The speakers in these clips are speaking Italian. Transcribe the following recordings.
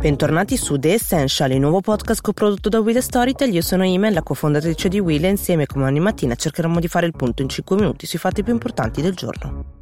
Bentornati su The Essential, il nuovo podcast coprodotto da Will Storytel. Io sono Imen, la cofondatrice di Will e insieme come ogni mattina cercheremo di fare il punto in 5 minuti sui fatti più importanti del giorno.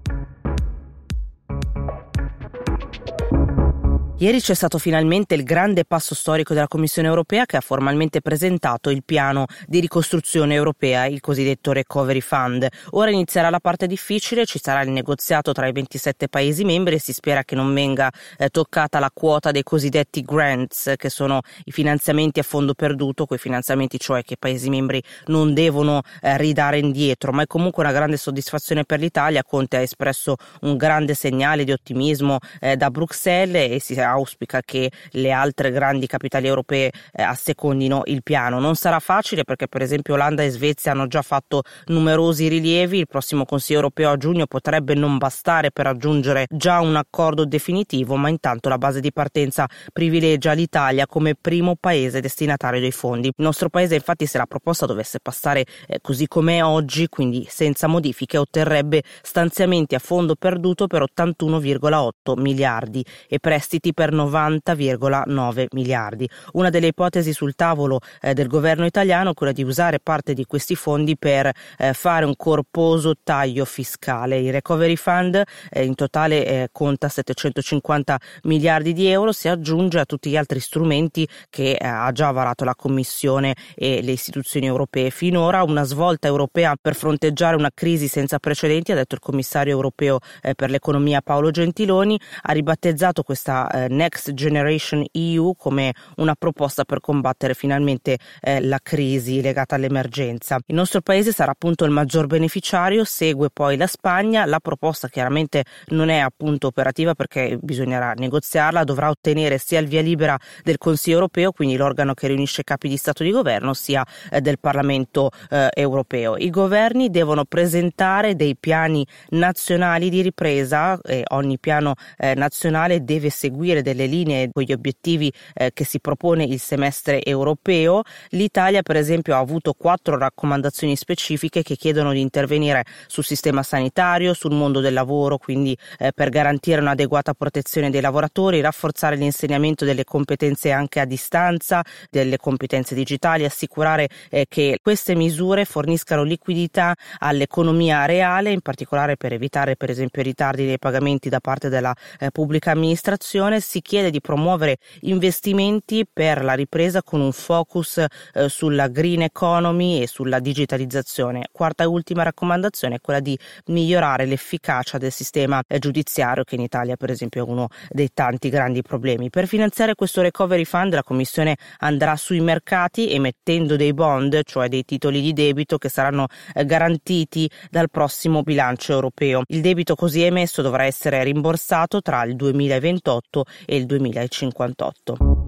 Ieri c'è stato finalmente il grande passo storico della Commissione europea che ha formalmente presentato il piano di ricostruzione europea, il cosiddetto Recovery Fund. Ora inizierà la parte difficile, ci sarà il negoziato tra i 27 Paesi membri e si spera che non venga eh, toccata la quota dei cosiddetti grants, che sono i finanziamenti a fondo perduto, quei finanziamenti cioè che i Paesi membri non devono eh, ridare indietro, ma è comunque una grande soddisfazione per l'Italia. Conte ha espresso un grande segnale di ottimismo eh, da Bruxelles e si auspica che le altre grandi capitali europee eh, assecondino il piano. Non sarà facile perché per esempio Olanda e Svezia hanno già fatto numerosi rilievi, il prossimo Consiglio europeo a giugno potrebbe non bastare per raggiungere già un accordo definitivo, ma intanto la base di partenza privilegia l'Italia come primo paese destinatario dei fondi. Il nostro paese infatti se la proposta dovesse passare eh, così com'è oggi, quindi senza modifiche, otterrebbe stanziamenti a fondo perduto per 81,8 miliardi e prestiti per 90,9 miliardi. Una delle ipotesi sul tavolo eh, del governo italiano è quella di usare parte di questi fondi per eh, fare un corposo taglio fiscale. Il Recovery Fund eh, in totale eh, conta 750 miliardi di euro, si aggiunge a tutti gli altri strumenti che eh, ha già varato la Commissione e le istituzioni europee. Finora una svolta europea per fronteggiare una crisi senza precedenti, ha detto il commissario europeo eh, per l'economia Paolo Gentiloni, ha ribattezzato questa Next Generation EU come una proposta per combattere finalmente eh, la crisi legata all'emergenza. Il nostro paese sarà appunto il maggior beneficiario, segue poi la Spagna, la proposta chiaramente non è appunto operativa perché bisognerà negoziarla, dovrà ottenere sia il via libera del Consiglio europeo, quindi l'organo che riunisce capi di Stato di governo, sia eh, del Parlamento eh, europeo. I governi devono presentare dei piani nazionali di ripresa e ogni piano eh, nazionale deve seguire seguire delle linee con gli obiettivi eh, che si propone il semestre europeo. L'Italia, per esempio, ha avuto quattro raccomandazioni specifiche che chiedono di intervenire sul sistema sanitario, sul mondo del lavoro, quindi eh, per garantire un'adeguata protezione dei lavoratori, rafforzare l'insegnamento delle competenze anche a distanza, delle competenze digitali, assicurare eh, che queste misure forniscano liquidità all'economia reale, in particolare per evitare per esempio ritardi nei pagamenti da parte della eh, pubblica amministrazione, si chiede di promuovere investimenti per la ripresa con un focus eh, sulla green economy e sulla digitalizzazione. Quarta e ultima raccomandazione è quella di migliorare l'efficacia del sistema eh, giudiziario che in Italia per esempio è uno dei tanti grandi problemi. Per finanziare questo recovery fund la Commissione andrà sui mercati emettendo dei bond, cioè dei titoli di debito che saranno eh, garantiti dal prossimo bilancio europeo. Il debito così emesso dovrà essere rimborsato tra il 2028 e il 2058.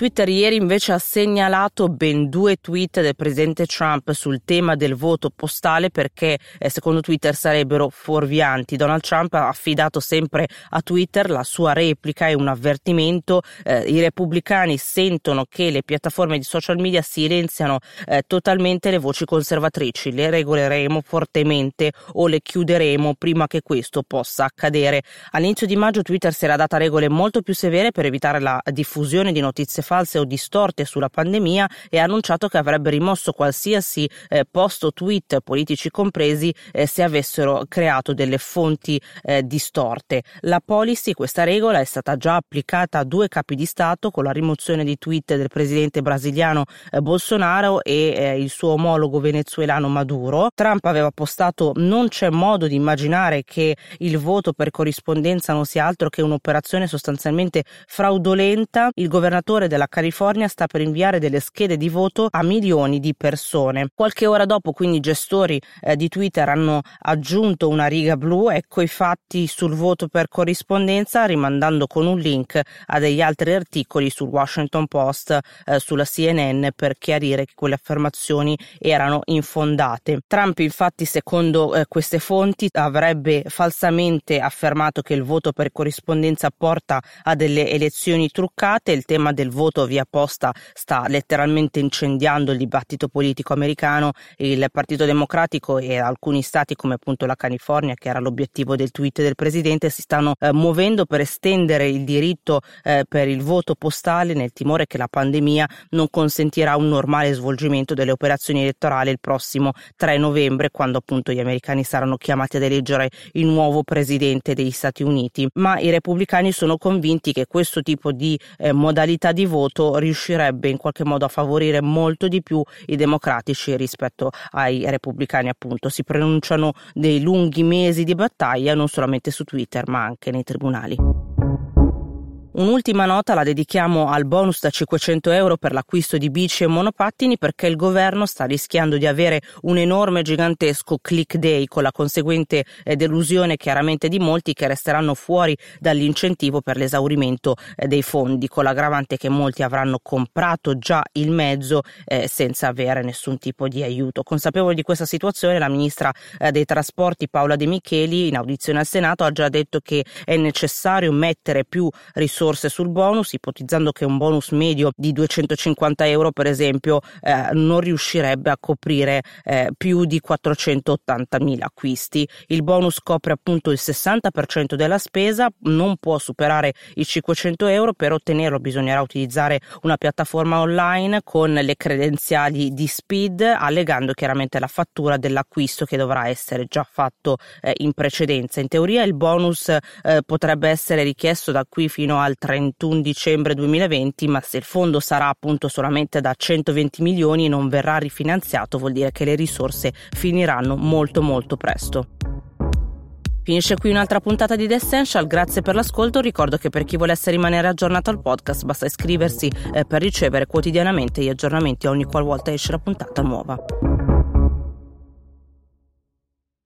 Twitter ieri invece ha segnalato ben due tweet del presidente Trump sul tema del voto postale perché eh, secondo Twitter sarebbero fuorvianti. Donald Trump ha affidato sempre a Twitter la sua replica e un avvertimento. Eh, I repubblicani sentono che le piattaforme di social media silenziano eh, totalmente le voci conservatrici. Le regoleremo fortemente o le chiuderemo prima che questo possa accadere. All'inizio di maggio Twitter si era data regole molto più severe per evitare la diffusione di notizie false o distorte sulla pandemia e ha annunciato che avrebbe rimosso qualsiasi eh, post o tweet, politici compresi, eh, se avessero creato delle fonti eh, distorte. La policy, questa regola, è stata già applicata a due capi di Stato con la rimozione di tweet del presidente brasiliano eh, Bolsonaro e eh, il suo omologo venezuelano Maduro. Trump aveva postato non c'è modo di immaginare che il voto per corrispondenza non sia altro che un'operazione sostanzialmente fraudolenta. Il governatore della della California sta per inviare delle schede di voto a milioni di persone. Qualche ora dopo, quindi, i gestori eh, di Twitter hanno aggiunto una riga blu, ecco i fatti sul voto per corrispondenza, rimandando con un link a degli altri articoli sul Washington Post, eh, sulla CNN, per chiarire che quelle affermazioni erano infondate. Trump, infatti, secondo eh, queste fonti, avrebbe falsamente affermato che il voto per corrispondenza porta a delle elezioni truccate. Il tema del voto voto via posta sta letteralmente incendiando il dibattito politico americano. Il Partito Democratico e alcuni stati come appunto la California, che era l'obiettivo del tweet del presidente, si stanno eh, muovendo per estendere il diritto eh, per il voto postale nel timore che la pandemia non consentirà un normale svolgimento delle operazioni elettorali il prossimo 3 novembre, quando appunto gli americani saranno chiamati ad eleggere il nuovo presidente degli Stati Uniti. Ma i repubblicani sono convinti che questo tipo di eh, modalità di voto riuscirebbe in qualche modo a favorire molto di più i democratici rispetto ai repubblicani appunto si pronunciano dei lunghi mesi di battaglia non solamente su Twitter ma anche nei tribunali. Un'ultima nota la dedichiamo al bonus da 500 euro per l'acquisto di bici e monopattini perché il governo sta rischiando di avere un enorme gigantesco click day con la conseguente eh, delusione chiaramente di molti che resteranno fuori dall'incentivo per l'esaurimento eh, dei fondi con l'aggravante che molti avranno comprato già il mezzo eh, senza avere nessun tipo di aiuto. Consapevole di questa situazione la ministra dei trasporti Paola De Micheli in audizione al Senato ha già detto che è necessario mettere più risorse risorse sul bonus, ipotizzando che un bonus medio di 250 euro, per esempio, eh, non riuscirebbe a coprire eh, più di 480 mila acquisti. Il bonus copre appunto il 60% della spesa, non può superare i 500 euro, per ottenerlo bisognerà utilizzare una piattaforma online con le credenziali di Speed, allegando chiaramente la fattura dell'acquisto che dovrà essere già fatto eh, in precedenza. In teoria il bonus eh, potrebbe essere richiesto da qui fino al al 31 dicembre 2020, ma se il fondo sarà appunto solamente da 120 milioni e non verrà rifinanziato, vuol dire che le risorse finiranno molto molto presto. Finisce qui un'altra puntata di The Essential, grazie per l'ascolto, ricordo che per chi volesse rimanere aggiornato al podcast basta iscriversi eh, per ricevere quotidianamente gli aggiornamenti ogni qualvolta esce la puntata nuova.